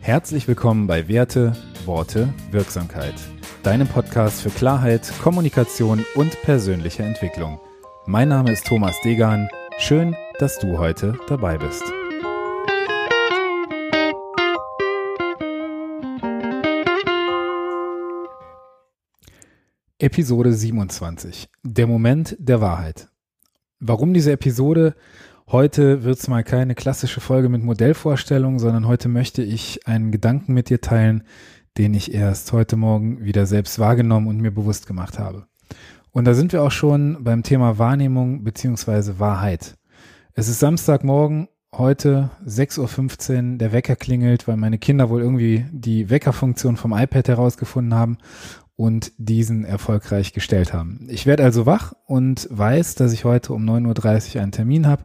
Herzlich willkommen bei Werte, Worte, Wirksamkeit. Deinem Podcast für Klarheit, Kommunikation und persönliche Entwicklung. Mein Name ist Thomas Degan. Schön, dass du heute dabei bist. Episode 27. Der Moment der Wahrheit. Warum diese Episode? Heute wird es mal keine klassische Folge mit Modellvorstellung, sondern heute möchte ich einen Gedanken mit dir teilen, den ich erst heute Morgen wieder selbst wahrgenommen und mir bewusst gemacht habe. Und da sind wir auch schon beim Thema Wahrnehmung beziehungsweise Wahrheit. Es ist Samstagmorgen, heute 6.15 Uhr, der Wecker klingelt, weil meine Kinder wohl irgendwie die Weckerfunktion vom iPad herausgefunden haben und diesen erfolgreich gestellt haben. Ich werde also wach und weiß, dass ich heute um 9.30 Uhr einen Termin habe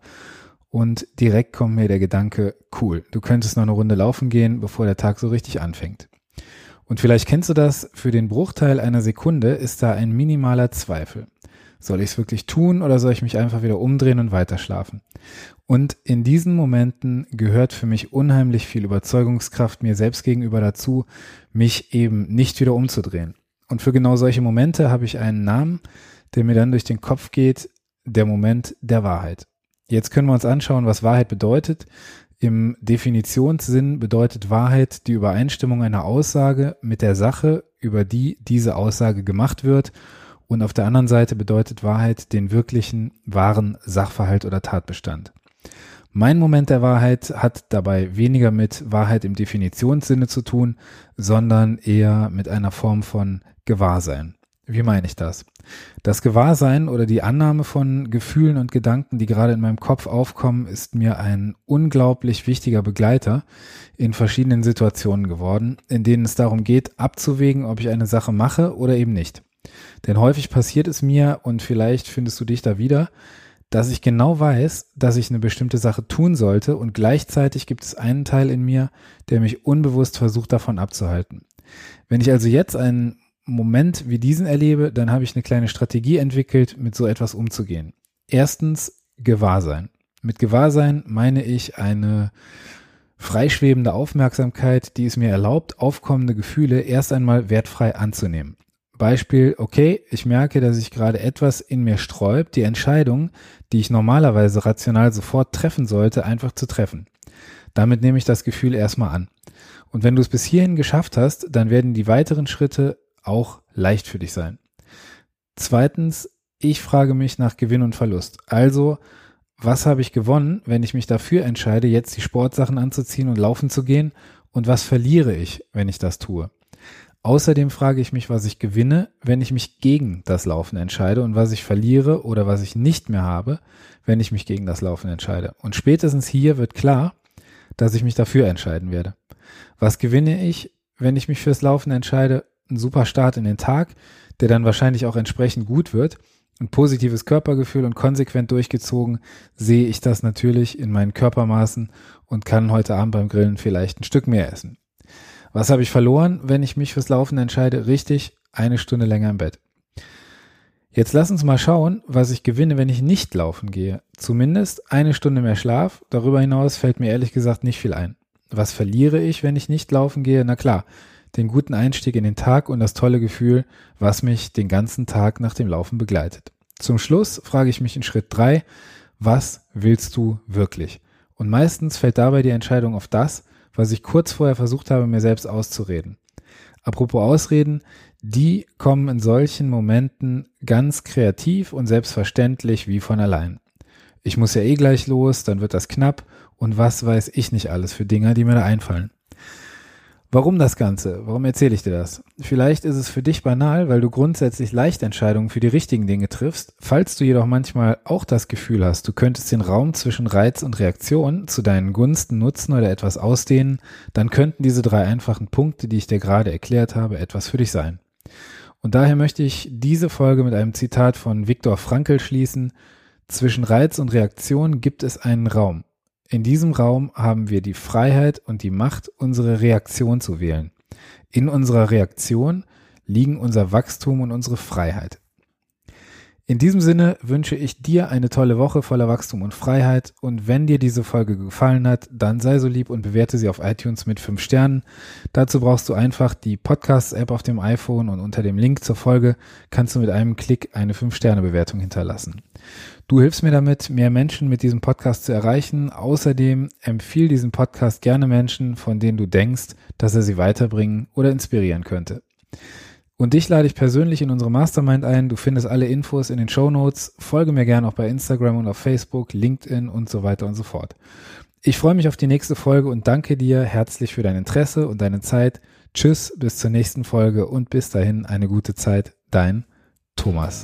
und direkt kommt mir der Gedanke, cool, du könntest noch eine Runde laufen gehen, bevor der Tag so richtig anfängt. Und vielleicht kennst du das, für den Bruchteil einer Sekunde ist da ein minimaler Zweifel. Soll ich es wirklich tun oder soll ich mich einfach wieder umdrehen und weiterschlafen? Und in diesen Momenten gehört für mich unheimlich viel Überzeugungskraft mir selbst gegenüber dazu, mich eben nicht wieder umzudrehen. Und für genau solche Momente habe ich einen Namen, der mir dann durch den Kopf geht, der Moment der Wahrheit. Jetzt können wir uns anschauen, was Wahrheit bedeutet. Im Definitionssinn bedeutet Wahrheit die Übereinstimmung einer Aussage mit der Sache, über die diese Aussage gemacht wird. Und auf der anderen Seite bedeutet Wahrheit den wirklichen, wahren Sachverhalt oder Tatbestand. Mein Moment der Wahrheit hat dabei weniger mit Wahrheit im Definitionssinne zu tun, sondern eher mit einer Form von Gewahrsein. Wie meine ich das? Das Gewahrsein oder die Annahme von Gefühlen und Gedanken, die gerade in meinem Kopf aufkommen, ist mir ein unglaublich wichtiger Begleiter in verschiedenen Situationen geworden, in denen es darum geht, abzuwägen, ob ich eine Sache mache oder eben nicht. Denn häufig passiert es mir, und vielleicht findest du dich da wieder, dass ich genau weiß, dass ich eine bestimmte Sache tun sollte und gleichzeitig gibt es einen Teil in mir, der mich unbewusst versucht davon abzuhalten. Wenn ich also jetzt einen Moment wie diesen erlebe, dann habe ich eine kleine Strategie entwickelt, mit so etwas umzugehen. Erstens Gewahrsein. Mit Gewahrsein meine ich eine freischwebende Aufmerksamkeit, die es mir erlaubt, aufkommende Gefühle erst einmal wertfrei anzunehmen. Beispiel, okay, ich merke, dass sich gerade etwas in mir sträubt, die Entscheidung, die ich normalerweise rational sofort treffen sollte, einfach zu treffen. Damit nehme ich das Gefühl erstmal an. Und wenn du es bis hierhin geschafft hast, dann werden die weiteren Schritte auch leicht für dich sein. Zweitens, ich frage mich nach Gewinn und Verlust. Also, was habe ich gewonnen, wenn ich mich dafür entscheide, jetzt die Sportsachen anzuziehen und laufen zu gehen? Und was verliere ich, wenn ich das tue? Außerdem frage ich mich, was ich gewinne, wenn ich mich gegen das Laufen entscheide und was ich verliere oder was ich nicht mehr habe, wenn ich mich gegen das Laufen entscheide. Und spätestens hier wird klar, dass ich mich dafür entscheiden werde. Was gewinne ich, wenn ich mich fürs Laufen entscheide ein super Start in den Tag, der dann wahrscheinlich auch entsprechend gut wird. Ein positives Körpergefühl und konsequent durchgezogen sehe ich das natürlich in meinen Körpermaßen und kann heute Abend beim Grillen vielleicht ein Stück mehr essen. Was habe ich verloren, wenn ich mich fürs Laufen entscheide? Richtig, eine Stunde länger im Bett. Jetzt lass uns mal schauen, was ich gewinne, wenn ich nicht laufen gehe. Zumindest eine Stunde mehr Schlaf. Darüber hinaus fällt mir ehrlich gesagt nicht viel ein. Was verliere ich, wenn ich nicht laufen gehe? Na klar, den guten Einstieg in den Tag und das tolle Gefühl, was mich den ganzen Tag nach dem Laufen begleitet. Zum Schluss frage ich mich in Schritt drei: was willst du wirklich? Und meistens fällt dabei die Entscheidung auf das, was ich kurz vorher versucht habe, mir selbst auszureden. Apropos Ausreden, die kommen in solchen Momenten ganz kreativ und selbstverständlich wie von allein. Ich muss ja eh gleich los, dann wird das knapp und was weiß ich nicht alles für Dinger, die mir da einfallen. Warum das Ganze? Warum erzähle ich dir das? Vielleicht ist es für dich banal, weil du grundsätzlich leicht Entscheidungen für die richtigen Dinge triffst. Falls du jedoch manchmal auch das Gefühl hast, du könntest den Raum zwischen Reiz und Reaktion zu deinen Gunsten nutzen oder etwas ausdehnen, dann könnten diese drei einfachen Punkte, die ich dir gerade erklärt habe, etwas für dich sein. Und daher möchte ich diese Folge mit einem Zitat von Viktor Frankl schließen. Zwischen Reiz und Reaktion gibt es einen Raum. In diesem Raum haben wir die Freiheit und die Macht, unsere Reaktion zu wählen. In unserer Reaktion liegen unser Wachstum und unsere Freiheit. In diesem Sinne wünsche ich dir eine tolle Woche voller Wachstum und Freiheit und wenn dir diese Folge gefallen hat, dann sei so lieb und bewerte sie auf iTunes mit fünf Sternen. Dazu brauchst du einfach die Podcasts-App auf dem iPhone und unter dem Link zur Folge kannst du mit einem Klick eine fünf Sterne Bewertung hinterlassen. Du hilfst mir damit, mehr Menschen mit diesem Podcast zu erreichen. Außerdem empfiehl diesen Podcast gerne Menschen, von denen du denkst, dass er sie weiterbringen oder inspirieren könnte. Und dich lade ich persönlich in unsere Mastermind ein. Du findest alle Infos in den Show Notes. Folge mir gerne auch bei Instagram und auf Facebook, LinkedIn und so weiter und so fort. Ich freue mich auf die nächste Folge und danke dir herzlich für dein Interesse und deine Zeit. Tschüss, bis zur nächsten Folge und bis dahin eine gute Zeit. Dein Thomas.